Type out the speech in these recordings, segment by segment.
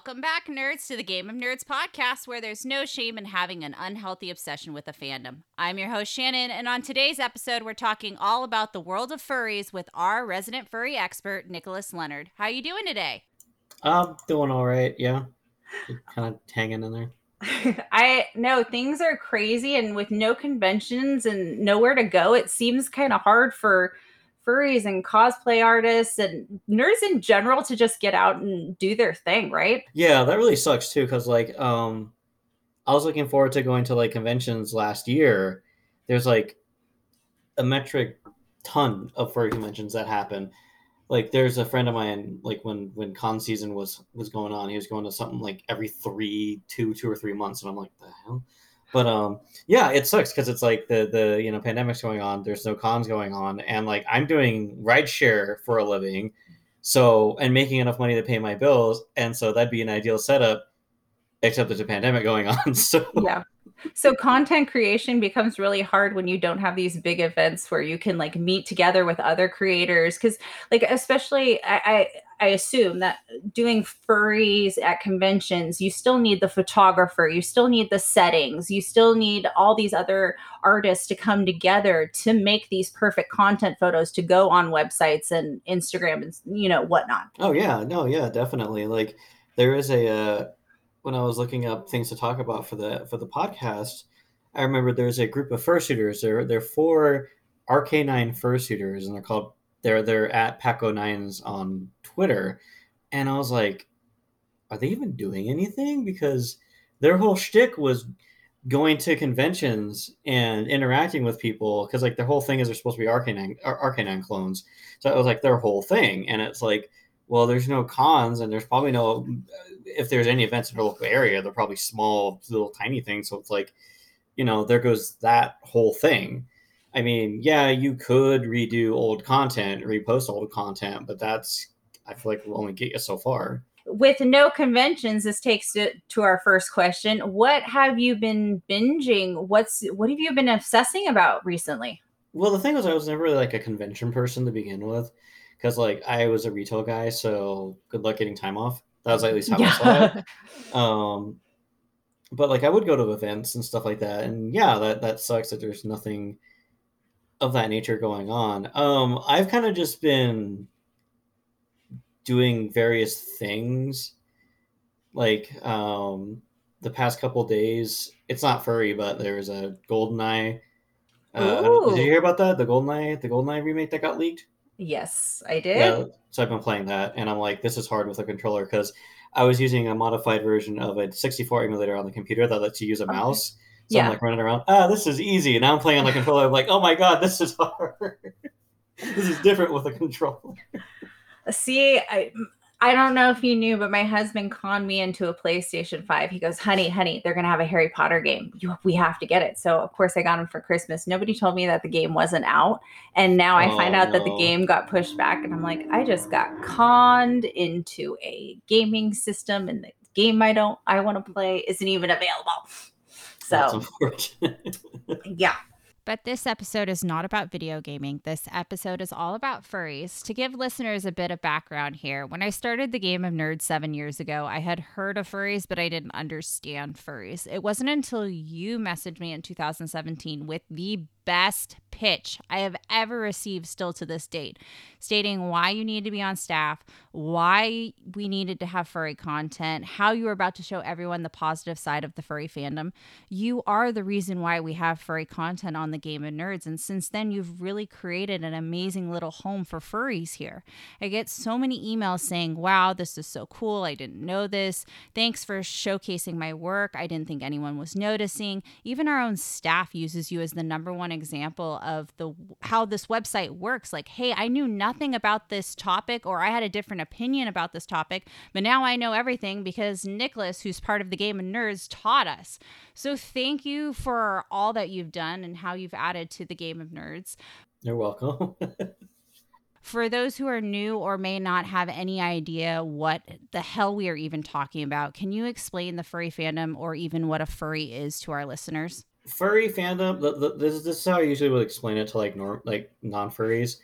Welcome back, nerds, to the Game of Nerds podcast, where there's no shame in having an unhealthy obsession with a fandom. I'm your host, Shannon, and on today's episode, we're talking all about the world of furries with our resident furry expert, Nicholas Leonard. How are you doing today? I'm doing all right. Yeah, kind of hanging in there. I know things are crazy, and with no conventions and nowhere to go, it seems kind of hard for furries and cosplay artists and nerds in general to just get out and do their thing, right? Yeah, that really sucks too cuz like um I was looking forward to going to like conventions last year. There's like a metric ton of furry conventions that happen. Like there's a friend of mine like when when con season was was going on, he was going to something like every 3 2 2 or 3 months and I'm like, "The hell?" But um yeah it sucks because it's like the the you know pandemic's going on there's no cons going on and like i'm doing rideshare for a living so and making enough money to pay my bills and so that'd be an ideal setup except there's a pandemic going on so yeah so content creation becomes really hard when you don't have these big events where you can like meet together with other creators because like especially I, I I assume that doing furries at conventions, you still need the photographer, you still need the settings, you still need all these other artists to come together to make these perfect content photos to go on websites and Instagram and you know whatnot. Oh yeah, no, yeah, definitely. Like there is a uh, when I was looking up things to talk about for the for the podcast, I remember there's a group of fursuiters. There they're four Arcanine fursuiters, and they're called they're they're at Pack of Nines on Twitter, and I was like, are they even doing anything? Because their whole shtick was going to conventions and interacting with people because like their whole thing is they're supposed to be Arcanine Arcanine clones. So it was like their whole thing, and it's like, well, there's no cons, and there's probably no if there's any events in the local area, they're probably small, little, tiny things. So it's like, you know, there goes that whole thing. I mean, yeah, you could redo old content, repost old content, but that's I feel like will only get you so far. With no conventions, this takes to, to our first question. What have you been binging? What's what have you been obsessing about recently? Well, the thing was, I was never really like a convention person to begin with, because like I was a retail guy, so good luck getting time off. That was at least how yeah. I saw it. Um, but like I would go to events and stuff like that, and yeah, that that sucks that there's nothing of that nature going on. Um, I've kind of just been doing various things, like um, the past couple days. It's not furry, but there was a GoldenEye. Uh, did you hear about that? The GoldenEye, the GoldenEye remake that got leaked. Yes, I did. Yeah, so I've been playing that, and I'm like, this is hard with a controller because I was using a modified version of a 64 emulator on the computer that lets you use a okay. mouse. So yeah. I'm like running around. Ah, this is easy. And now I'm playing on the controller. I'm like, oh my god, this is hard. this is different with a controller. See, I I don't know if you knew, but my husband conned me into a PlayStation 5. He goes, honey, honey, they're going to have a Harry Potter game. You, we have to get it. So, of course, I got him for Christmas. Nobody told me that the game wasn't out. And now I oh, find out that the oh, game got pushed back. And I'm like, I just got conned into a gaming system and the game I don't, I want to play isn't even available. So, yeah. But this episode is not about video gaming. This episode is all about furries. To give listeners a bit of background here, when I started the game of nerds seven years ago, I had heard of furries, but I didn't understand furries. It wasn't until you messaged me in 2017 with the best pitch I have ever received still to this date, stating why you need to be on staff, why we needed to have furry content, how you were about to show everyone the positive side of the furry fandom. You are the reason why we have furry content on the Game of Nerds. And since then, you've really created an amazing little home for furries here. I get so many emails saying, wow, this is so cool. I didn't know this. Thanks for showcasing my work. I didn't think anyone was noticing. Even our own staff uses you as the number one example of the how this website works. Like hey i knew nothing about this topic or i had a different opinion about this topic but now i know everything because nicholas who's part of the game of nerds taught us. So thank you for all that you've done and how you've added to the game of nerds. You're welcome. For those who are new or may not have any idea what the hell we are even talking about, can you explain the furry fandom or even what a furry is to our listeners? Furry fandom. The, the, this, this is how I usually would explain it to like norm like non furries,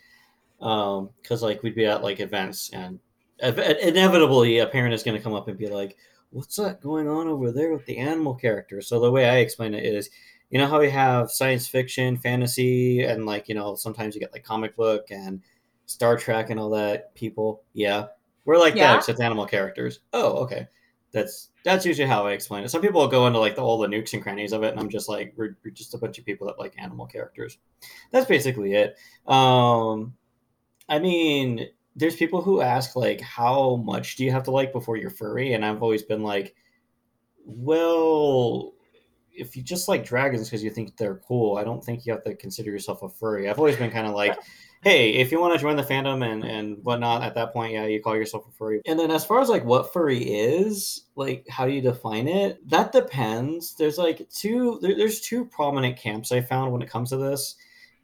um, because like we'd be at like events and inevitably a parent is going to come up and be like, "What's that going on over there with the animal character?" So the way I explain it is, you know how we have science fiction, fantasy, and like you know sometimes you get like comic book and Star Trek and all that people. Yeah, we're like yeah. that except animal characters. Oh, okay. That's that's usually how I explain it. Some people will go into like the, all the nukes and crannies of it, and I'm just like, we're, we're just a bunch of people that like animal characters. That's basically it. Um, I mean, there's people who ask like, how much do you have to like before you're furry? And I've always been like, well, if you just like dragons because you think they're cool, I don't think you have to consider yourself a furry. I've always been kind of like, hey, if you want to join the fandom and and whatnot, at that point, yeah, you call yourself a furry. And then as far as like what furry is, like how do you define it? That depends. There's like two. There, there's two prominent camps I found when it comes to this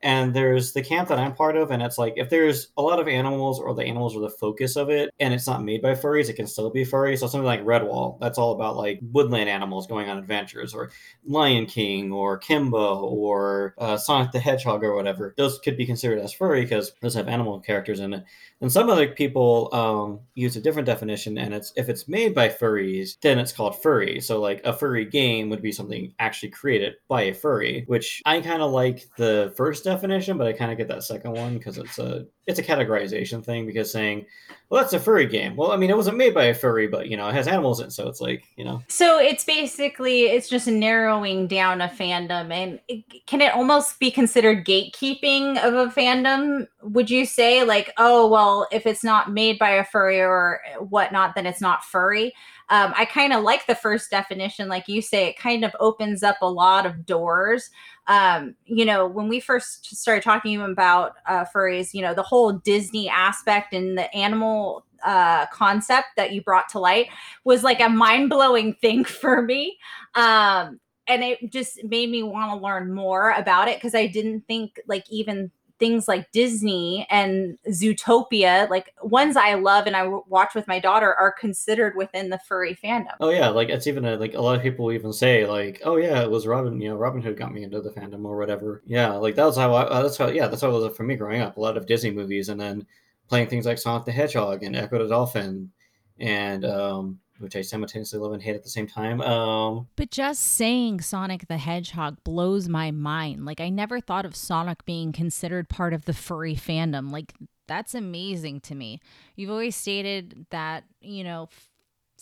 and there's the camp that I'm part of, and it's like if there's a lot of animals or the animals are the focus of it, and it's not made by furries, it can still be furry. So something like Redwall, that's all about like woodland animals going on adventures, or Lion King, or Kimba, or uh, Sonic the Hedgehog, or whatever. Those could be considered as furry because those have animal characters in it. And some other people um, use a different definition, and it's if it's made by furries, then it's called furry. So like a furry game would be something actually created by a furry, which I kind of like the first but I kind of get that second one because it's a it's a categorization thing. Because saying, well, that's a furry game. Well, I mean, it wasn't made by a furry, but you know, it has animals in it, so it's like you know. So it's basically it's just narrowing down a fandom, and it, can it almost be considered gatekeeping of a fandom? Would you say like, oh well, if it's not made by a furry or whatnot, then it's not furry? Um, I kind of like the first definition, like you say, it kind of opens up a lot of doors um, you know, when we first started talking about uh, furries, you know, the whole Disney aspect and the animal uh, concept that you brought to light was like a mind blowing thing for me. Um, and it just made me want to learn more about it because I didn't think like even things like Disney and Zootopia, like ones I love and I watch with my daughter, are considered within the furry fandom. Oh yeah, like it's even a, like a lot of people even say like, oh yeah, it was Robin, you know, Robin Hood got me into the fandom or whatever. Yeah, like that was how I, that's how yeah, that's how it was for me growing up. A lot of Disney movies and then playing things like Sonic the Hedgehog and Ecco the Dolphin and um which I simultaneously love and hate at the same time. Um, but just saying Sonic the Hedgehog blows my mind. Like I never thought of Sonic being considered part of the furry fandom. Like that's amazing to me. You've always stated that, you know,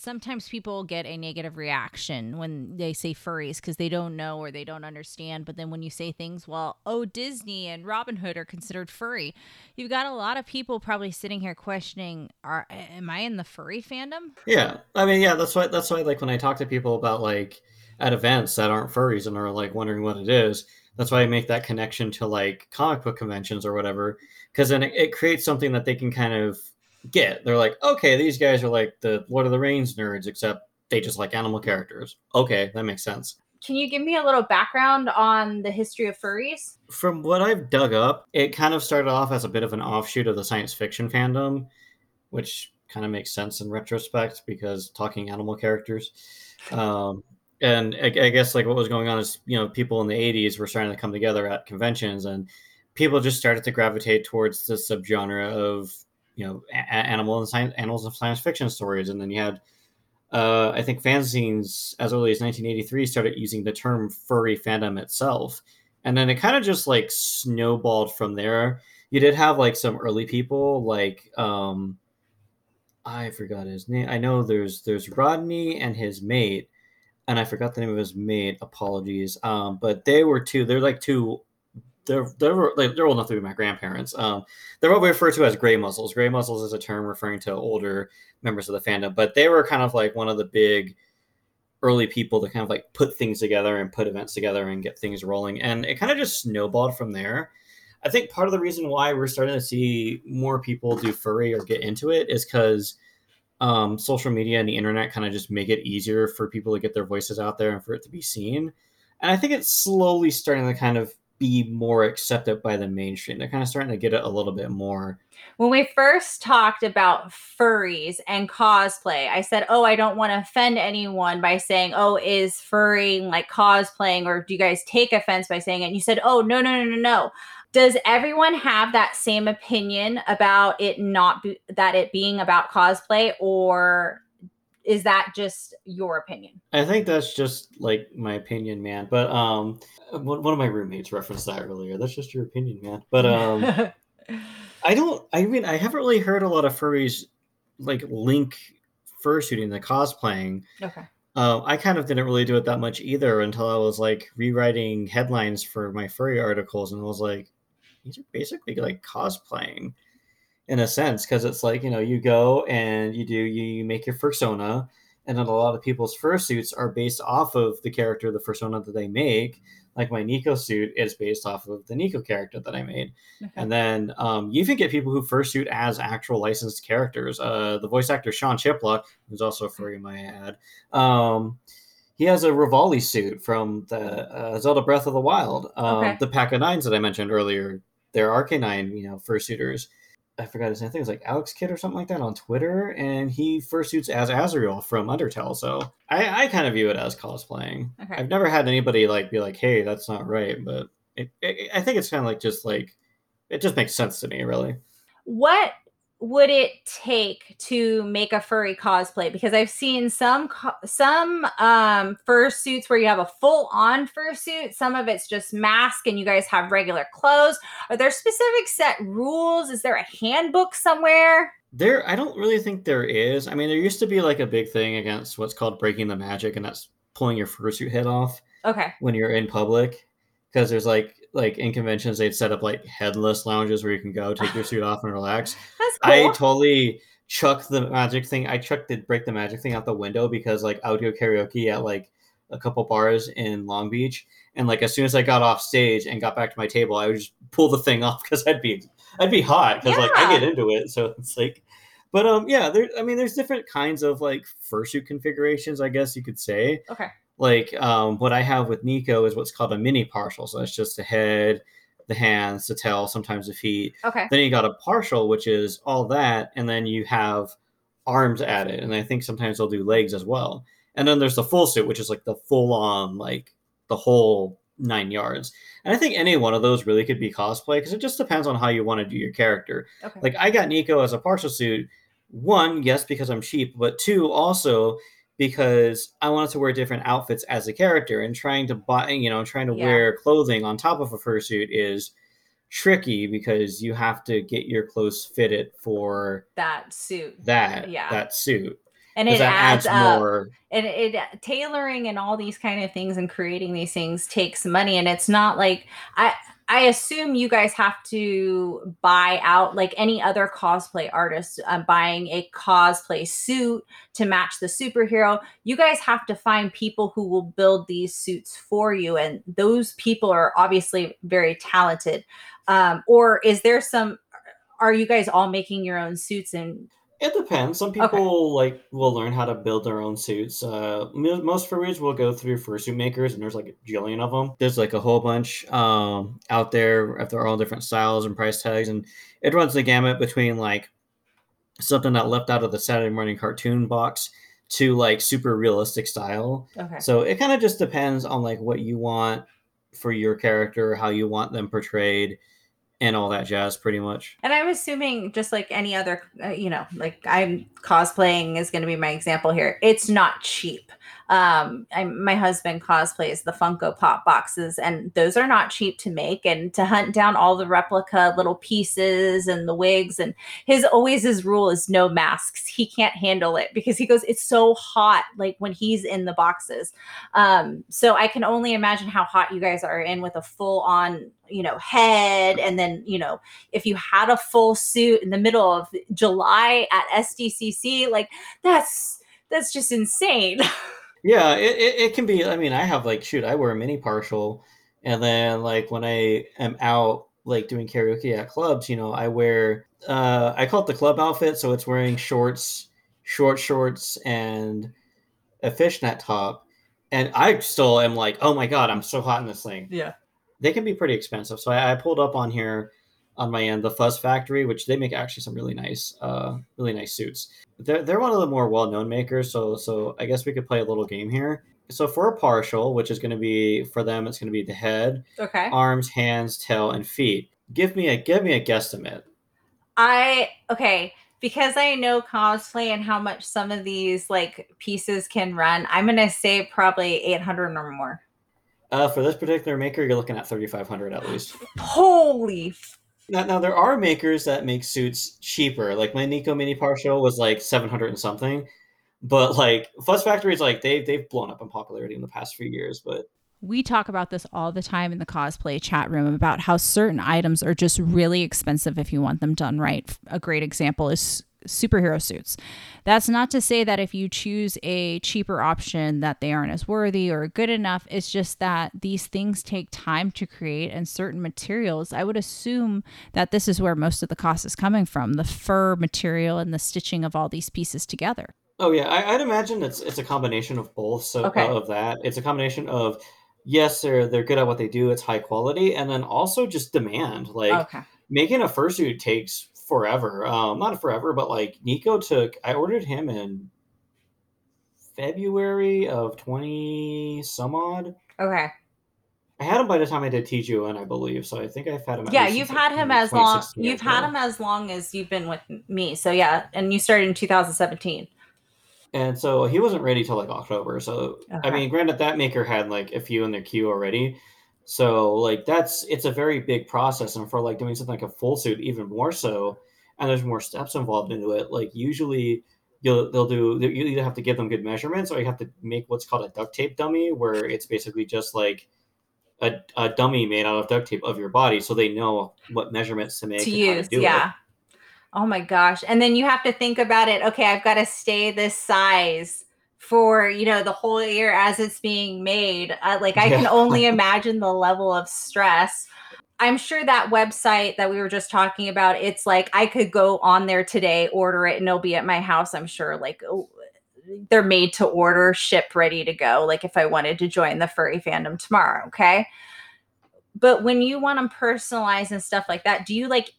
sometimes people get a negative reaction when they say furries because they don't know or they don't understand. But then when you say things, well, oh, Disney and Robin Hood are considered furry, you've got a lot of people probably sitting here questioning, "Are am I in the furry fandom?" Yeah, I mean, yeah, that's why that's why like when I talk to people about like at events that aren't furries and are like wondering what it is. That's why I make that connection to like comic book conventions or whatever, because then it, it creates something that they can kind of get. They're like, okay, these guys are like the Lord of the Rings nerds, except they just like animal characters. Okay, that makes sense. Can you give me a little background on the history of furries? From what I've dug up, it kind of started off as a bit of an offshoot of the science fiction fandom, which kind of makes sense in retrospect because talking animal characters. Um, and I, I, guess like what was going on is you know people in the 80s were starting to come together at conventions and people just started to gravitate towards the subgenre of you know a- animal and science animals and science fiction stories. And then you had uh, i think fanzines as early as 1983 started using the term furry fandom itself. And then it kind of just like snowballed from there. You did have like some early people like um i forgot his name. I know there's there's rodney and his mate and i forgot the name of his mate. Apologies. Um but they were two they're like two they're they're they're old enough to be my grandparents. Um, they're what we refer to as gray muzzles. Gray muzzles is a term referring to older members of the fandom, but they were kind of like one of the big early people to kind of like put things together and put events together and get things rolling. And it kind of just snowballed from there. I think part of the reason why we're starting to see more people do furry or get into it is because um, social media and the internet kind of just make it easier for people to get their voices out there and for it to be seen. And I think it's slowly starting to kind of be more accepted by the mainstream. They're kind of starting to get it a little bit more. When we first talked about furries and cosplay, I said, Oh, I don't want to offend anyone by saying, Oh, is furry like cosplaying, or do you guys take offense by saying it? And you said, Oh, no, no, no, no, no. does everyone have that same opinion about it not be, that it being about cosplay or is that just your opinion I think that's just like my opinion, man. But um, one of my roommates referenced that earlier. That's just your opinion, man. But um, I don't. I mean, I haven't really heard a lot of furries like link fursuiting to cosplaying. okay Um, I kind of didn't really do it that much either until I was like rewriting headlines for my furry articles, and I was like, these are basically like cosplaying in a sense because it's like you know you go and you do you, you make your fursona, and then a lot of people's fursuits are based off of the character, the fursona that they make. Like my Nico suit is based off of the Nico character that I made. okay And then um, you even get people who fursuit as actual licensed characters. Uh, the voice actor Sean Chiplock, who's also a furry, my ad, um, he has a Revali suit from the uh, Zelda Breath of the Wild. Um, Okay. The pack of nines that I mentioned earlier, they're Arcanine, you know, fursuiters. I forgot his name. I think it was like Alex Kid or something like that on Twitter, and he fursuits as Asriel from Undertale. So I, I kind of view it as cosplaying. Okay. I've never had anybody like be like, "Hey, that's not right," but it, it, I think it's kind of like just like it just makes sense to me, really. what would it take to make a furry cosplay? Because i've seen some some um fursuits where you have a full on fursuit some of it's just mask and you guys have regular clothes. Are there specific set rules? Is there a handbook somewhere? There, I don't really think there is. I mean, there used to be like a big thing against what's called breaking the magic, and that's pulling your fursuit head off okay. when you're in public. Because there's like like in conventions they'd set up like headless lounges where you can go take your suit off and relax. that's cool I totally chucked the magic thing. I chucked the break the magic thing out the window because like I would audio karaoke at like a couple bars in Long Beach, and like as soon as I got off stage and got back to my table, I would just pull the thing off because I'd be I'd be hot because like I get into it. So it's like, but um yeah, there. I mean, there's different kinds of like fursuit configurations, I guess you could say okay like um, what I have with Nico is what's called a mini partial. So it's just the head, the hands, the tail, sometimes the feet. okay Then you got a partial, which is all that, and then you have arms added, and I think sometimes they'll do legs as well. And then there's the full suit, which is like the full on, like the whole nine yards. And I think any one of those really could be cosplay because it just depends on how you want to do your character. okay Like I got Nico as a partial suit. One, yes, because I'm cheap, but two, also because I wanted to wear different outfits as a character and trying to buy, you know, trying to Yeah. wear clothing on top of a fursuit is tricky because you have to get your clothes fitted for that suit that Yeah. that suit. And it that adds, up more. and it tailoring and all these kind of things and creating these things takes money and it's not like i i assume you guys have to buy out like any other cosplay artist uh, buying a cosplay suit to match the superhero. You guys have to find people who will build these suits for you and those people are obviously very talented. Um, or is there some are you guys all making your own suits and It depends. Some people like will learn how to build their own suits. Uh, most furries will go through fursuit makers, and there's like a jillion of them. There's like a whole bunch um, out there. If they're all different styles and price tags, and it runs the gamut between like something that left out of the Saturday morning cartoon box to like super realistic style. okay So it kind of just depends on like what you want for your character, how you want them portrayed, and all that jazz. Pretty much. And I'm assuming, just like any other, uh, you know, like I'm cosplaying is going to be my example here. It's not cheap. Um, I, my husband cosplays the Funko Pop boxes, and those are not cheap to make. And to hunt down all the replica little pieces and the wigs, and his always his rule is no masks. He can't handle it because he goes, it's so hot, like when he's in the boxes. Um, so I can only imagine how hot you guys are in with a full on, you know, head, and then you know if you had a full suit in the middle of July at SDCC, like that's that's just insane. Yeah, it, it, it can be. I mean, I have like, shoot, I wear a mini partial. And then, like, when I am out, like, doing karaoke at clubs, you know, I wear, uh, I call it the club outfit. So it's wearing shorts, short shorts, and a fishnet top. And I still am like, oh my God, I'm so hot in this thing. Yeah. They can be pretty expensive. So I, I pulled up on here on my end the Fuzz Factory, which they make actually some really nice, uh, really nice suits. They're, they're one of the more well-known makers, so so I guess we could play a little game here. So for a partial, which is going to be for them, it's going to be the head, Okay. arms, hands, tail, and feet. Give me a give me a guesstimate. I okay because I know cosplay and how much some of these like pieces can run. I'm gonna say probably 800 or more. Uh, for this particular maker, you're looking at 3,500 at least. Holy! Now, now there are makers that make suits cheaper. Like my Nico Mini Partial was like 700 and something, but like Fuzz Factory is like they they've blown up in popularity in the past few years. But we talk about this all the time in the cosplay chat room about how certain items are just really expensive if you want them done right. A great example is superhero suits. That's not to say that if you choose a cheaper option that they aren't as worthy or good enough. It's just that these things take time to create and certain materials. I would assume that this is where most of the cost is coming from, the fur material and the stitching of all these pieces together. Oh yeah, I, would imagine it's it's a combination of both. So okay. Uh, of that, it's a combination of yes, they're they're good at what they do. It's high quality, and then also just demand. Like okay. making a fursuit takes forever. Um, not forever, but like Nico took. I ordered him in February of twenty some odd. Okay. I had him by the time I did TGON, I believe. So I think I've had him. Yeah, you've had him as long. You've had him as long as you've been with me. So yeah, and you started in 2017. And so he wasn't ready till like October. So okay. I mean, granted, that maker had like a few in their queue already. So like that's it's a very big process, and for like doing something like a full suit, even more so, and there's more steps involved into it. Like usually, you'll they'll do you either have to give them good measurements or you have to make what's called a duct tape dummy, where it's basically just like a, a dummy made out of duct tape of your body, so they know what measurements to make to use. To yeah. It. Oh my gosh! And then you have to think about it. Okay, I've got to stay this size for you know the whole year as it's being made uh, like i can only imagine the level of stress. I'm sure that website that we were just talking about it's like i could go on there today order it and it'll be at my house i'm sure like oh, they're made to order ship ready to go like if i wanted to join the furry fandom tomorrow okay? But when you want them personalized and stuff like that do you like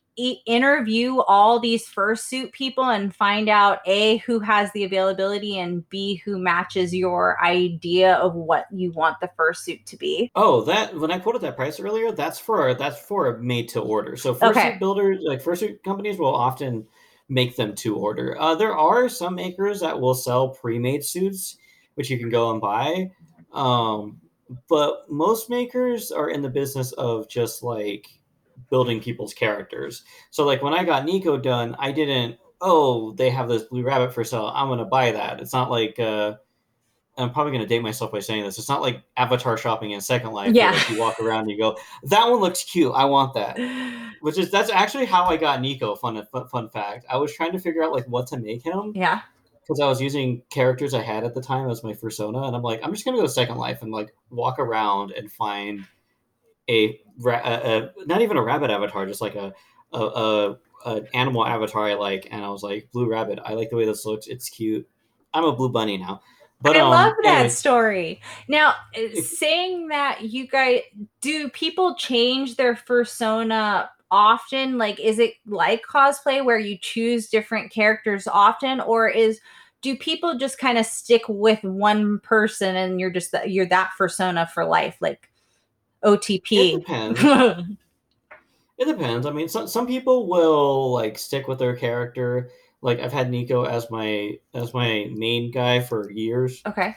interview all these fursuit people and find out a who has the availability and b who matches your idea of what you want the fursuit to be. Oh that when i quoted that price earlier that's for that's for a made to order. So fursuit okay. builders like fursuit companies will often make them to order. Uh, there are some makers that will sell pre-made suits which you can go and buy. Um, but most makers are in the business of just like building people's characters. So like when I got Nico done, I didn't oh they have this blue rabbit for sale. I'm gonna buy that. It's not like uh, I'm probably gonna date myself by saying this. It's not like Avatar shopping in Second Life. Yeah, like you walk around and you go, that one looks cute. I want that. Which is that's actually how I got Nico. Fun fun fact. I was trying to figure out like what to make him. Yeah. Because I was using characters I had at the time as my persona, and I'm like, I'm just gonna go Second Life and like walk around and find a, a, a not even a rabbit avatar, just like a a, a an animal avatar I like, and I was like, blue rabbit. I like the way this looks. It's cute. I'm a blue bunny now. But I um, love that anyway. story. Now, uh, saying that you guys do people change their persona often? Like, is it like cosplay where you choose different characters often, or is do people just kind of stick with one person and you're just that you're that persona for life? Like, OTP. It depends. it depends. I mean, some some people will like stick with their character. Like I've had Nico as my as my main guy for years. Okay.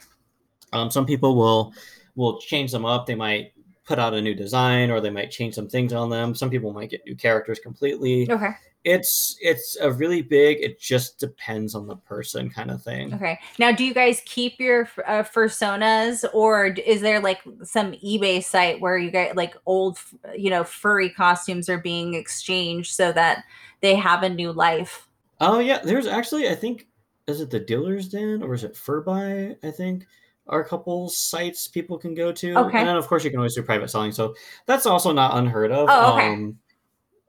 Um, some people will will change them up. They might put out a new design or they might change some things on them. Some people might get new characters completely. Okay it's it's a really big it just depends on the person kind of thing. Okay. Now do you guys keep your uh, personas or is there like some ebay site where you get like old you know furry costumes are being exchanged so that they have a new life? Oh yeah. There's actually i think is it the dealer's den or is it furbuy i think are a couple sites people can go to. Okay. And then of course you can always do private selling. So that's also not unheard of. Oh, okay. Um,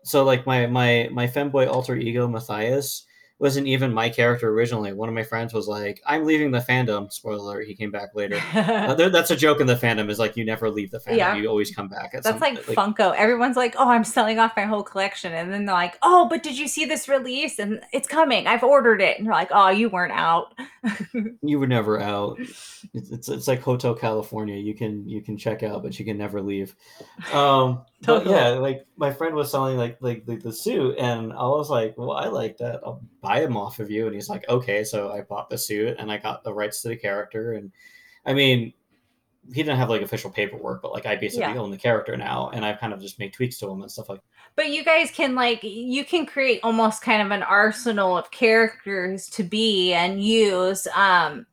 so like my my my femboy alter ego Matthias, wasn't even my character originally. One of my friends was like, "I'm leaving the fandom." Spoiler: alert, he came back later. uh, that's a joke in the fandom. Is like you never leave the fandom. Yeah. You always come back. that's some, like, like, Funko. Everyone's like, "Oh, I'm selling off my whole collection," and then they're like, "Oh, but did you see this release? And it's coming. I've ordered it." And you're like, "Oh, you weren't out." you were never out. It's, it's, it's like Hotel California. You can you can check out, but you can never leave. Um, totally. Yeah, like my friend was selling like like the, the suit, and I was like, "Well, I like that. I'll buy him off of you." And he's like, "Okay." So I bought the suit, and I got the rights to the character, and I mean, he didn't have like official paperwork, but like I basically yeah. own the character now, and I've kind of just made tweaks to him and stuff like. But you guys can like you can create almost kind of an arsenal of characters to be and use. Um,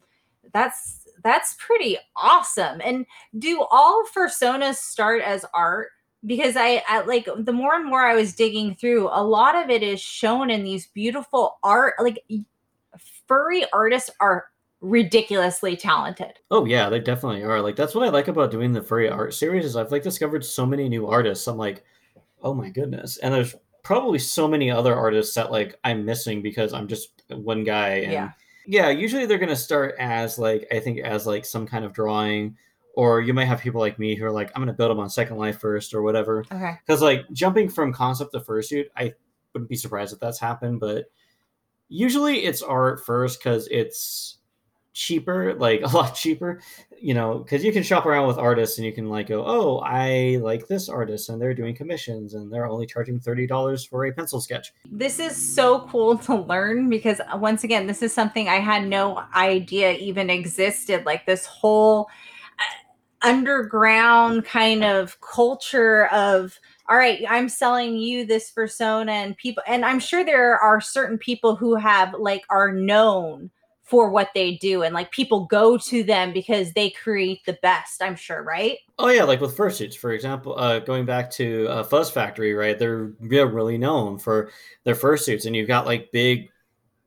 that's that's pretty awesome. And do all personas start as art? Because I, I like the more and more I was digging through, a lot of it is shown in these beautiful art. Like furry artists are ridiculously talented. Oh yeah, they definitely are. Like that's what I like about doing the furry art series is I've like discovered so many new artists. I'm like, oh my goodness. And there's probably so many other artists that like I'm missing because I'm just one guy. And yeah. Yeah, usually they're gonna start as like I think as like some kind of drawing, or you might have people like me who are like, I'm gonna build them on Second Life first or whatever. Okay. Because like jumping from concept to fursuit, I wouldn't be surprised if that's happened, but usually it's art first because it's cheaper, like a lot cheaper, you know, because you can shop around with artists and you can like go, oh, I like this artist and they're doing commissions and they're only charging thirty dollars for a pencil sketch. This is so cool to learn because uh, once again, this is something I had no idea even existed. Like this whole underground kind of culture of all right i'm selling you this persona and people and i'm sure there are certain people who have like are known for what they do and like people go to them because they create the best i'm sure right? Oh yeah like with fursuits for example uh, going back to uh, fuzz factory right they're, really known for their fursuits and you've got like big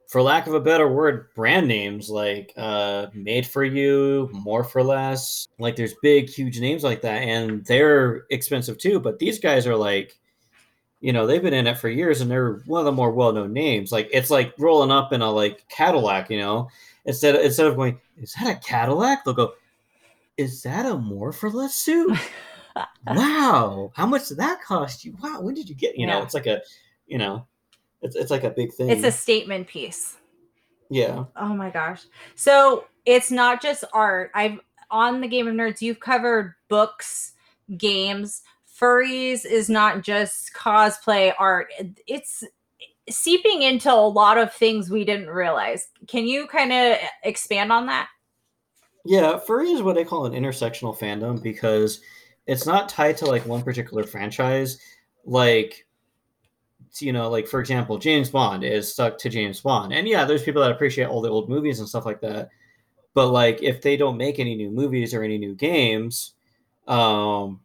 for lack of a better word brand names like uh, made for you more for less. Like there's big huge names like that and they're expensive too but these guys are like you know they've been in it for years and they're one of the more well-known names. Like it's like rolling up in a like cadillac you know? Instead of, instead of going is that a cadillac? they'll go is that a more for less suit? Wow how much did that cost you? Wow when did you get you know it's like a you know it's, it's like a big thing it's a statement piece. Yeah. Oh my gosh. So it's not just art. I've on the game of nerds you've covered books games. Furries is not just cosplay art. It's seeping into a lot of things we didn't realize. Can you kind of expand on that? Yeah furry is what i call an intersectional fandom because it's not tied to like one particular franchise. Like you know like for example james bond is stuck to james bond and yeah there's people that appreciate all the old movies and stuff like that but like if they don't make any new movies or any new games um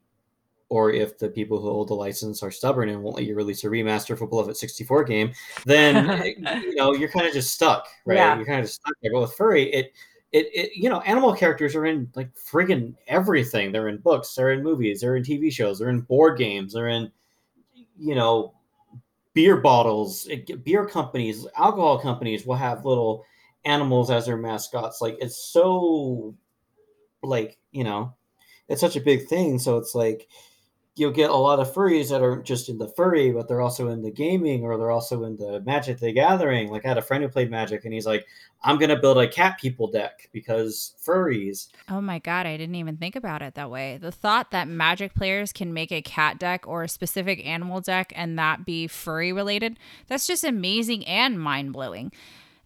or if the people who hold the license are stubborn and won't let you release a remaster for Beloved 64 game, then you know you're kind of just stuck, right? Yeah. You're kind of just stuck there. But with furry, it, it, it, you know, animal characters are in like friggin' everything. They're in books, they're in movies, they're in TV shows, they're in board games, they're in, you know, beer bottles, eh, beer companies, alcohol companies will have little animals as their mascots. Like it's so, like you know, it's such a big thing. So it's like you'll get a lot of furries that are just in the furry, but they're also in the gaming or they're also in the Magic the Gathering. Like I had a friend who played Magic and he's like, I'm gonna build a cat people deck because furries. Oh my god, I didn't even think about it that way. The thought that Magic players can make a cat deck or a specific animal deck and that be furry related, that's just amazing and mind blowing.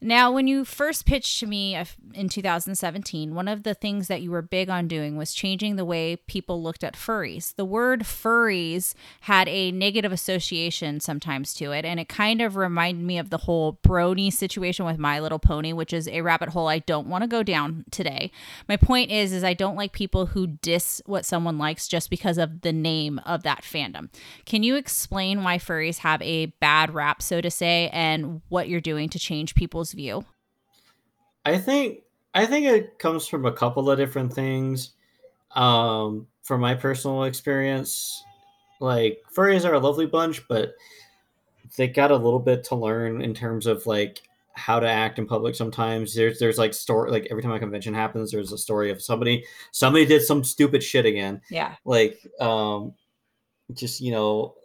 Now, when you first pitched to me uh, in 2017, one of the things that you were big on doing was changing the way people looked at furries. The word furries had a negative association sometimes to it, and it kind of reminded me of the whole brony situation with My Little Pony, which is a rabbit hole I don't want to go down today. My point is is I don't like people who diss what someone likes just because of the name of that fandom. Can you explain why furries have a bad rap so to say and what you're doing to change people's people's view? I think I think it comes from a couple of different things. Um, from my personal experience, like furries are a lovely bunch, but they got a little bit to learn in terms of like how to act in public sometimes there's there's like story like every time a convention happens there's a story of somebody somebody did some stupid shit again Yeah. like um just you know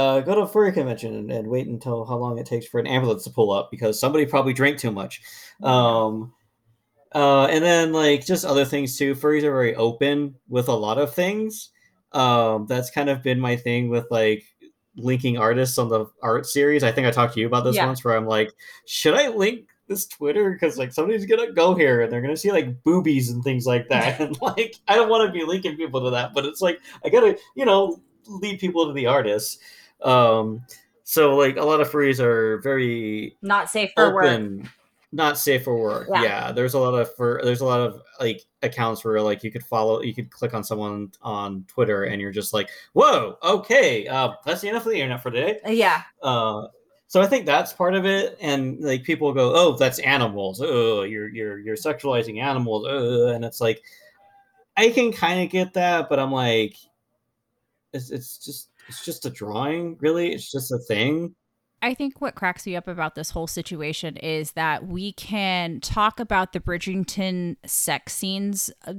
uh go to a furry convention and, and wait until how long it takes for an ambulance to pull up because somebody probably drank too much. Um uh and then like just other things too furries are very open with a lot of things. Um that's kind of been my thing with like linking artists on the art series. I think i talked to you about this Yeah. once where i'm like should i link this twitter? Because like somebody's gonna go here and they're gonna see like boobies and things like that. And like i don't want to be linking people to that but it's like i gotta you know lead people to the artists um so like a lot of furries are very Not safe for work. open not safe for work Yeah. yeah. there's a lot of for there's a lot of like accounts where like you could follow you could click on someone on twitter and you're just like whoa okay uh that's the enough of the internet for today Yeah. uh so i think that's part of it and like people go oh that's animals oh you're you're you're sexualizing animals uh, and it's like i can kind of get that but i'm like it's, it's just it's just a drawing really? It's just a thing? I think what cracks me up about this whole situation is that we can talk about the Bridgerton sex scenes uh,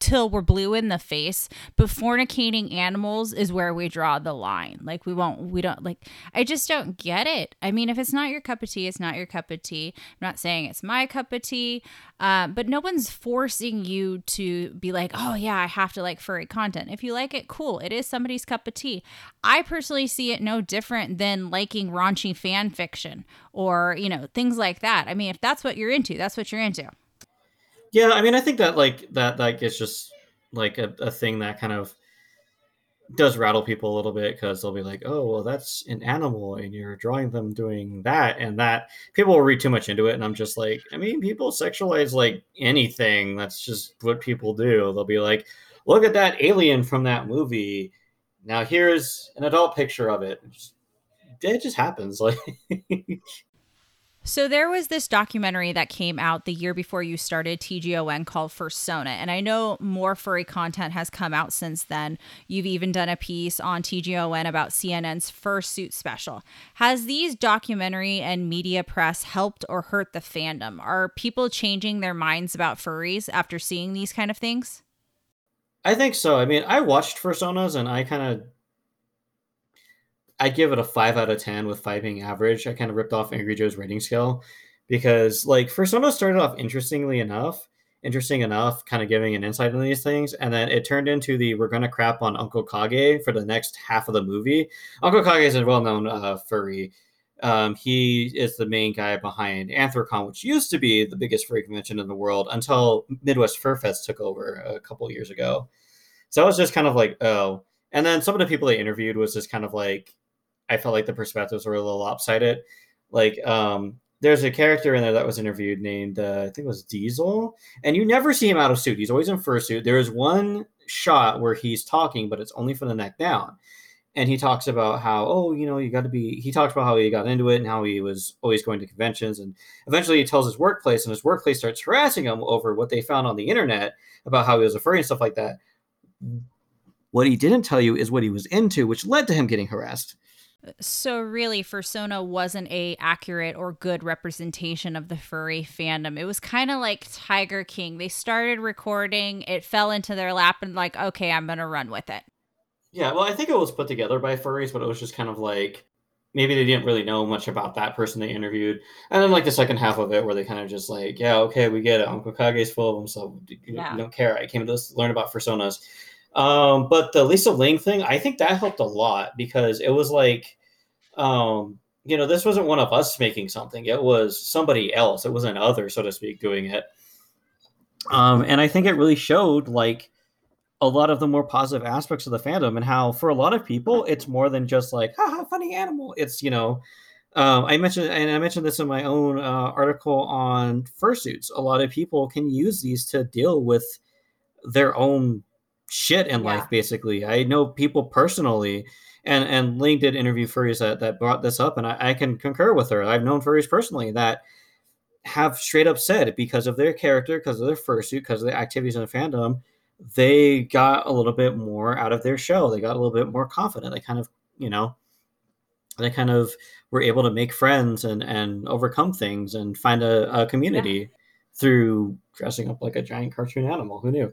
till we're blue in the face, but fornicating animals is where we draw the line. Like we won't, we don't like. I just don't get it. I mean, if it's not your cup of tea, it's not your cup of tea. I'm not saying it's my cup of tea, uh, but no one's forcing you to be like, oh yeah, I have to like furry content. If you like it, cool. It is somebody's cup of tea. I personally see it no different than liking raunchy fan fiction or, you know, things like that. I mean, if that's what you're into, that's what you're into. Yeah, I mean, I think that like that like is just like a, a thing that kind of does rattle people a little bit because they'll be like, oh, well, that's an animal, and you're drawing them doing that and that. People will read too much into it, and I'm just like, I mean, people sexualize like anything. That's just what people do. They'll be like, look at that alien from that movie. Now here's an adult picture of it. It just, it just happens. Like, So there was this documentary that came out the year before you started TGON called Fursona. And I know more furry content has come out since then. You've even done a piece on TGON about CNN's fursuit special. Has these documentary and media press helped or hurt the fandom? Are people changing their minds about furries after seeing these kind of things? I think so. I mean, I watched Fursonas and I kind of I give it a five out of ten with five being average. I kind of ripped off Angry Joe's rating scale because like Fursona started off interestingly enough, interesting enough, kind of giving an insight into these things, and then it turned into the we're gonna crap on Uncle Kage for the next half of the movie. Uncle Kage is a well-known uh, furry. Um, he is the main guy behind Anthrocon, which used to be the biggest furry convention in the world until Midwest Fur Fest took over a couple years ago. So I was just kind of like, oh. And then some of the people they interviewed was just kind of like, I felt like the perspectives were a little lopsided. Like, um, there's a character in there that was interviewed named, uh, I think it was Diesel, and you never see him out of suit. He's always in fursuit. There is one shot where he's talking, but it's only from the neck down. And he talks about how, oh, you know, you got to be. He talks about how he got into it and how he was always going to conventions. And eventually he tells his workplace, and his workplace starts harassing him over what they found on the internet about how he was a furry and stuff like that. What he didn't tell you is what he was into, which led to him getting harassed. So really, Fursona wasn't a accurate or good representation of the furry fandom. It was kind of like Tiger King. They started recording, it fell into their lap, and like, okay, I'm gonna run with it. Yeah, well, I think it was put together by furries, but it was just kind of like maybe they didn't really know much about that person they interviewed. And then like the second half of it, where they kind of just like, yeah, okay, we get it. Uncle Kage's full of himself. so you, Yeah. don't care. I came to learn about personas. Um, but the Lisa Ling thing, I think that helped a lot because it was like, um, you know, this wasn't one of us making something; it was somebody else. It was an other, so to speak, doing it. Um, and I think it really showed like a lot of the more positive aspects of the fandom and how for a lot of people it's more than just like haha funny animal it's you know um, i mentioned and i mentioned this in my own uh, article on fursuits a lot of people can use these to deal with their own shit in Yeah. life basically i know people personally and and ling did interview furries that, that brought this up and I, I can concur with her i've known furries personally that have straight up said because of their character because of their fursuit because of their activities in the fandom they got a little bit more out of their show. They got a little bit more confident. They kind of, you know, they kind of were able to make friends and and overcome things and find a, a community yeah. through dressing up like a giant cartoon animal. Who knew?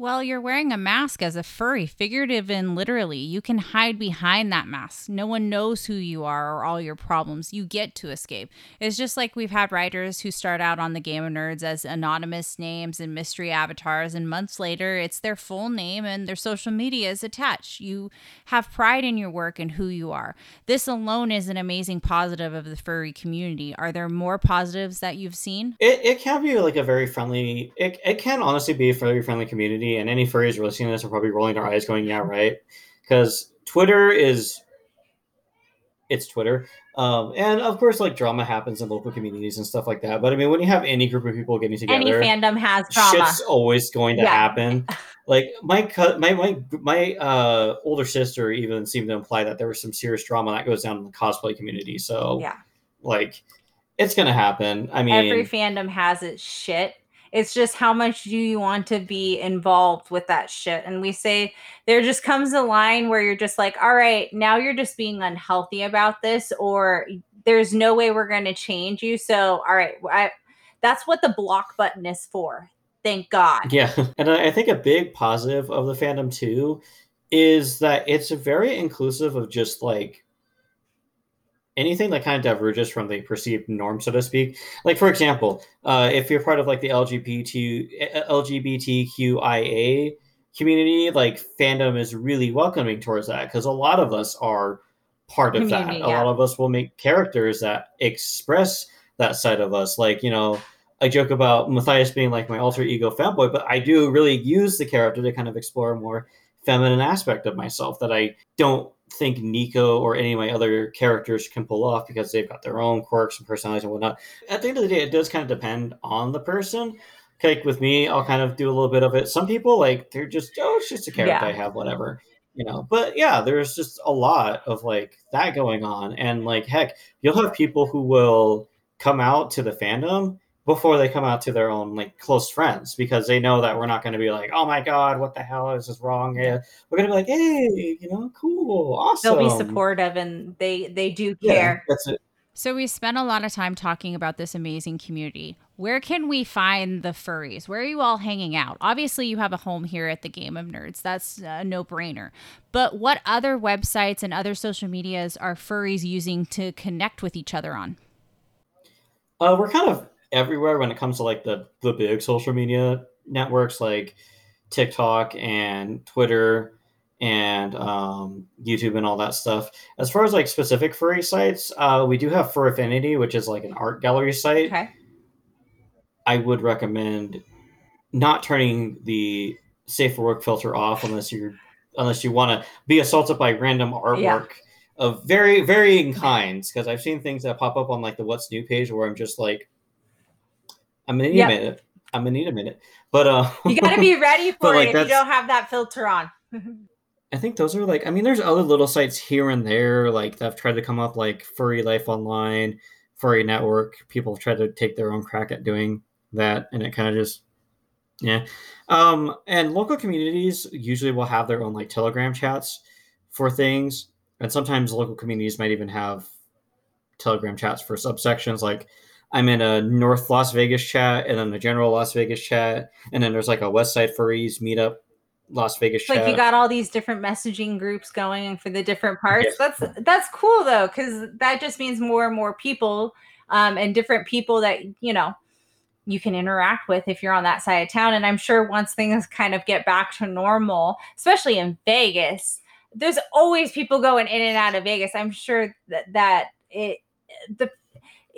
Well, you're wearing a mask as a furry, figurative and literally. You can hide behind that mask. No one knows who you are or all your problems. You get to escape. It's just like we've had writers who start out on the Game of Nerds as anonymous names and mystery avatars, and months later, it's their full name and their social media is attached. You have pride in your work and who you are. This alone is an amazing positive of the furry community. Are there more positives that you've seen? It, it can be like a very friendly, it, it can honestly be a very friendly community community, and any furries listening to this are probably rolling their eyes, going, "Yeah, right," because Twitter is it's Twitter. Um, and of course, like drama happens in local communities and stuff like that. But I mean, when you have any group of people getting together, any fandom has drama. Shit's always going to yeah. happen. Like my my my my uh, older sister even seemed to imply that there was some serious drama that goes down in the cosplay community. So yeah, like it's gonna happen. I mean, every fandom has its shit, it's just how much do you want to be involved with that shit? And we say there just comes a line where you're just like, all right, now you're just being unhealthy about this, or there's no way we're going to change you. So, all right, I, that's what the block button is for. Thank God. Yeah. And I think a big positive of the fandom too is that it's very inclusive of just like anything that kind of diverges from the perceived norm, so to speak. Like for example, uh, if you're part of like the LGBT LGBTQIA community, like fandom is really welcoming towards that because a lot of us are part of community, that. Yeah. A lot of us will make characters that express that side of us. Like you know, I joke about Matthias being like my alter ego fanboy, but I do really use the character to kind of explore a more feminine aspect of myself that I don't think Nico or any of my other characters can pull off because they've got their own quirks and personalities and whatnot. At the end of the day, it does kind of depend on the person. Like with me, I'll kind of do a little bit of it. Some people like they're just oh, it's just a character yeah. I have, whatever. You know, but yeah, there's just a lot of like that going on. And like heck, you'll have people who will come out to the fandom before they come out to their own like close friends because they know that we're not going to be like, oh my god, what the hell is this wrong? Yeah, we're going to be like, hey, you know, cool, awesome. They'll be supportive and they they do care. Yeah, that's it. So we spent a lot of time talking about this amazing community. Where can we find the furries? Where are you all hanging out? Obviously, you have a home here at the Game of Nerds. That's a no-brainer. But what other websites and other social medias are furries using to connect with each other on? Uh, we're kind of everywhere when it comes to like the the big social media networks like TikTok and Twitter and um, YouTube and all that stuff. As far as like specific furry sites, uh, we do have Fur Affinity, which is like an art gallery site. Okay. I would recommend not turning the safe for work filter off unless you're unless you want to be assaulted by random artwork yeah. of very varying kinds. Because I've seen things that pop up on like the What's New page where I'm just like, I'm gonna need yep. a minute. I'm gonna need a minute. But uh You gotta be ready for like, it if you don't have that filter on. I think those are like I mean there's other little sites here and there like that have tried to come up like Furry Life Online, Furry Network. People have tried to take their own crack at doing that and it kind of just yeah. Um and local communities usually will have their own like Telegram chats for things. And sometimes local communities might even have Telegram chats for subsections like I'm in a North Las Vegas chat and then a general Las Vegas chat, and then there's like a West Side Furries meetup Las Vegas chat. Like you got all these different messaging groups going for the different parts. Yeah. That's that's cool though, because that just means more and more people um, and different people that you know you can interact with if you're on that side of town. And I'm sure once things kind of get back to normal, especially in Vegas, there's always people going in and out of Vegas. I'm sure that that it the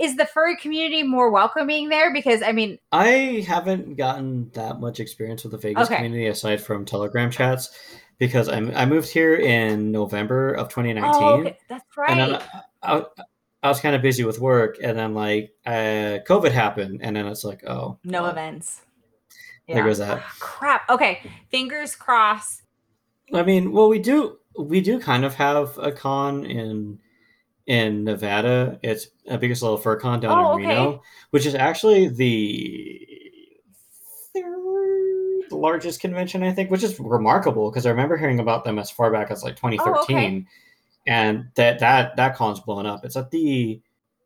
is the furry community more welcoming there? Because I mean, I haven't gotten that much experience with the Vegas okay. community aside from Telegram chats because i I moved here in November of 2019. Oh, okay. That's right. I, I, I, was kind of busy with work, and then like uh, COVID happened, and then it's like, oh, no events. Yeah. There goes that. Oh, crap. Okay, fingers crossed. I mean, well, we do we do kind of have a con in in Nevada. It's a biggest little fur con down oh, in okay. Reno, which is actually the third largest convention, I think, which is remarkable because I remember hearing about them as far back as like 2013. Oh, okay. and that that that con's blown up. It's at the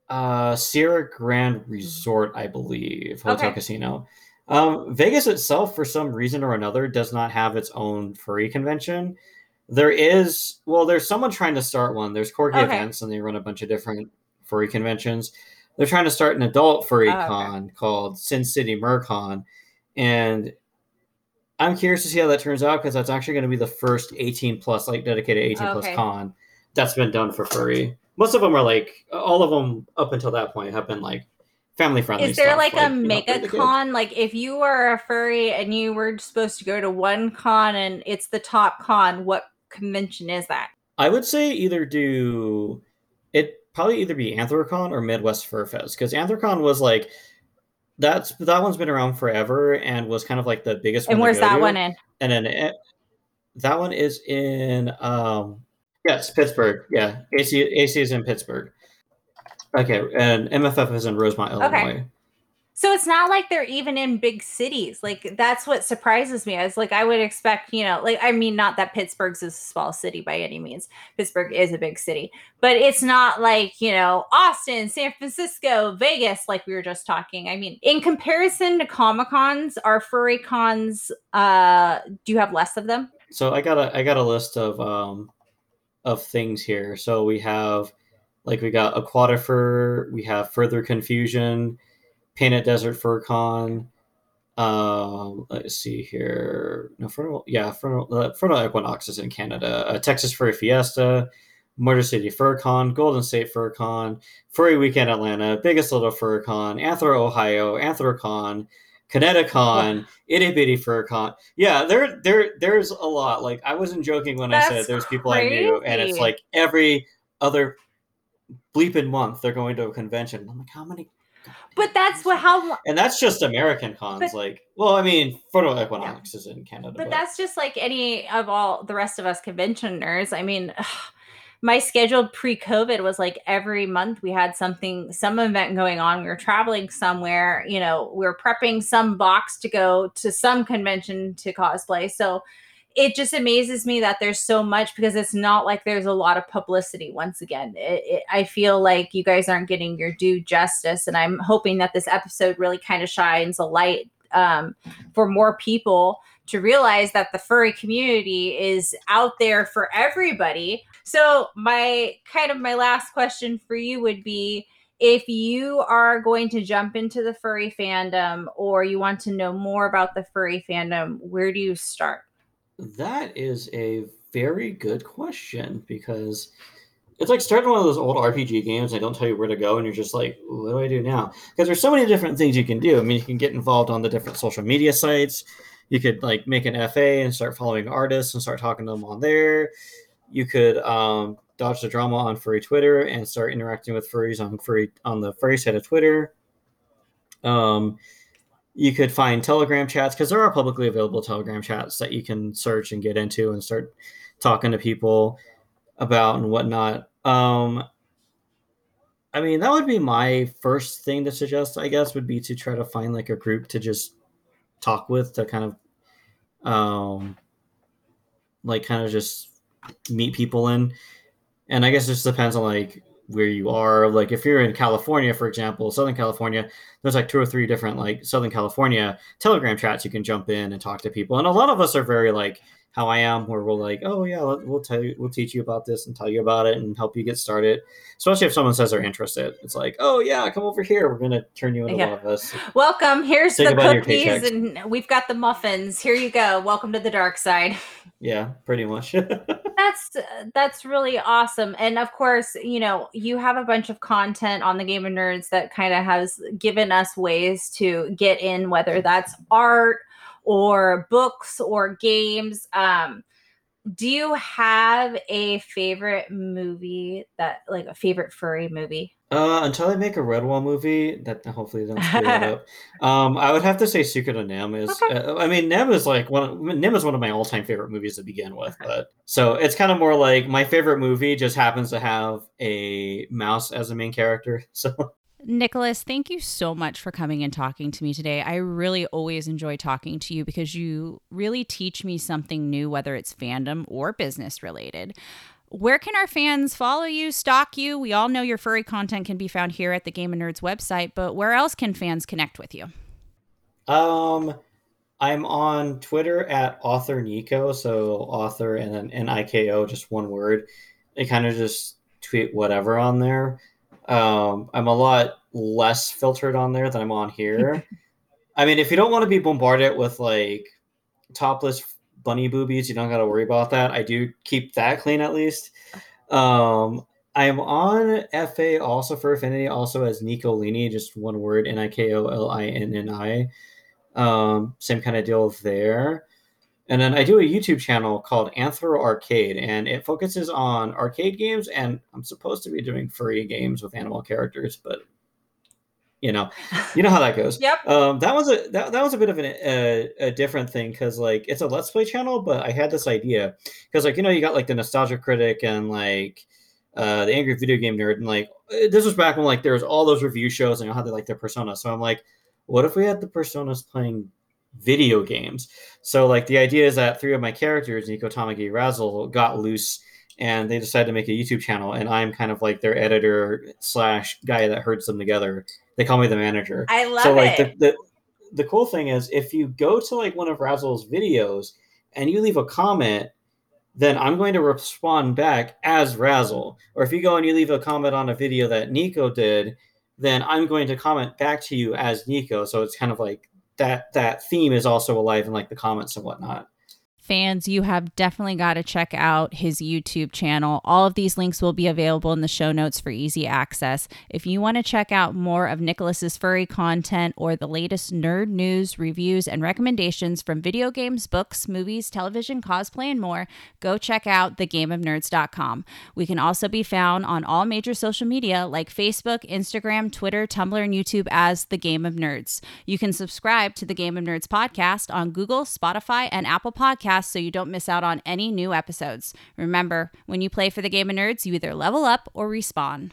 uh, Sierra Grand Resort, I believe, hotel Okay. casino. Um, Vegas itself, for some reason or another, does not have its own furry convention. There is, well, there's someone trying to start one. There's Corgi Okay. events, and they run a bunch of different furry conventions. They're trying to start an adult furry Oh, okay. con called Sin City Mercon, and I'm curious to see how that turns out because that's actually going to be the first 18 plus, like dedicated 18 plus con that's been done for furry. Most of them are like, all of them up until that point have been like family friendly. Is there stuff, like, a you know, mega for the kids. con? Like if you are a furry and you were supposed to go to one con and it's the top con, what convention is that? I would say either do it probably either be Anthrocon or Midwest Fur Fest because Anthrocon was like that's that one's been around forever and was kind of like the biggest And where's that to. one in? And then it, that one is in um yes Pittsburgh. Yeah, AC AC is in Pittsburgh. Okay, and MFF is in Rosemont, Illinois. So it's not like they're even in big cities. Like that's what surprises me. I was like, I would expect, you know, like I mean, not that Pittsburgh's a small city by any means. Pittsburgh is a big city, but it's not like you know Austin, San Francisco, Vegas, like we were just talking. I mean, in comparison to Comic Cons, are furry cons? Uh, do you have less of them? So I got a I got a list of um of things here. So we have like we got Aquatifer, we have Further Confusion, Painted Desert Fur Con. Um, let's see here. No, Furnal, yeah, Furnal, uh, Furnal Equinox is in Canada. Uh, Texas Furry Fiesta, Motor City Fur Con, Golden State Fur Con, Furry Weekend Atlanta, Biggest Little Fur Con, Anthro Ohio, Anthrocon, Kineticon, Itty Bitty Fur Con. Yeah, there, there, there's a lot. Like I wasn't joking when I said there's people I knew, and it's like every other bleeping month they're going to a convention. I'm like, how many? But that's what how And that's just American cons. But- like, well, I mean, Furnal Equinox is in Canada, but that's just like any of all the rest of us conventioners. I mean, my schedule pre-COVID was like every month we had something, some event going on. We were traveling somewhere, you know, we were prepping some box to go to some convention to cosplay. So it just amazes me that there's so much because it's not like there's a lot of publicity. Once again, it, it, I feel like you guys aren't getting your due justice, and I'm hoping that this episode really kind of shines a light um, for more people to realize that the furry community is out there for everybody. So my kind of my last question for you would be if you are going to jump into the furry fandom or you want to know more about the furry fandom, where do you start? That is a very good question because it's like starting one of those old RPG games. They don't tell you where to go, and you're just like, "What do I do now?" Because there's so many different things you can do. I mean, you can get involved on the different social media sites. You could like make an FA and start following artists and start talking to them on there. You could um, dodge the drama on furry Twitter and start interacting with furries on furry on the furry side of Twitter. Um, you could find telegram chats because there are publicly available telegram chats that you can search and get into and start talking to people about and whatnot. Um i mean that would be my first thing to suggest i guess would be to try to find like a group to just talk with to kind of um like kind of just meet people in. And i guess it just depends on like where you are. Like if you're in california for example southern california there's like two or three different like southern california telegram chats you can jump in and talk to people. And a lot of us are very like how i am where we're like oh yeah we'll tell you we'll teach you about this and tell you about it and help you get started especially if someone says they're interested it's like oh yeah come over here we're gonna turn you into Yeah. one of us Welcome. Here's Think the cookies, and we've got the muffins. Here you go. Welcome to the dark side. yeah pretty much that's that's really awesome and of course you know you have a bunch of content on the game of nerds that kind of has given us ways to get in whether that's art or books or games um do you have a favorite movie that like a favorite furry movie Uh, until I make a Redwall movie, that hopefully don't screw that up. Um, I would have to say Secret of NIMH is. Okay. Uh, I mean, NIMH is like one. Of, NIMH is one of my all-time favorite movies to begin with. But so it's kind of more like my favorite movie just happens to have a mouse as a main character. So Nicholas, thank you so much for coming and talking to me today. I really always enjoy talking to you because you really teach me something new, whether it's fandom or business related. where can our fans follow you, stalk you? We all know your furry content can be found here at the Game of Nerds website, but where else can fans connect with you? Um, I'm on Twitter at author Niko, so author and then N I K O, just one word. I kind of just tweet whatever on there. Um, I'm a lot less filtered on there than I'm on here. I mean, if you don't want to be bombarded with like topless bunny boobies, you don't got to worry about that. I do keep that clean at least. Um, I'm on FA also Fur Affinity, also as Nikolinni, just one word, N I K O L I N N I. Um, same kind of deal there. And then I do a YouTube channel called Anthro Arcade, and it focuses on arcade games. And I'm supposed to be doing furry games with animal characters, but you know, you know how that goes. Yep. Um, that was a that, that was a bit of an, a, a different thing because like it's a let's play channel, but I had this idea because like you know you got like the nostalgia critic and like uh, the angry video game nerd, and like this was back when like there was all those review shows and how they like their persona. So I'm like, what if we had the personas playing video games? So like the idea is that three of my characters, Nico, Tamagi, Razzle, got loose and they decided to make a YouTube channel, and I'm kind of like their editor slash guy that herds them together. They call me the manager. I love so like it. the, the the cool thing is if you go to like one of Razzle's videos and you leave a comment, then I'm going to respond back as Razzle. Or if you go and you leave a comment on a video that Nico did, then I'm going to comment back to you as Nico. So it's kind of like that that theme is also alive in like the comments and whatnot. Fans, you have definitely got to check out his YouTube channel. All of these links will be available in the show notes for easy access. If you want to check out more of Nicholas's furry content or the latest nerd news, reviews, and recommendations from video games, books, movies, television, cosplay, and more, go check out thegameofnerds.com. We can also be found on all major social media like Facebook, Instagram, Twitter, Tumblr, and YouTube as The Game of Nerds. You can subscribe to the Game of Nerds podcast on Google, Spotify, and Apple Podcasts so you don't miss out on any new episodes. Remember, when you play for the Game of Nerds, you either level up or respawn.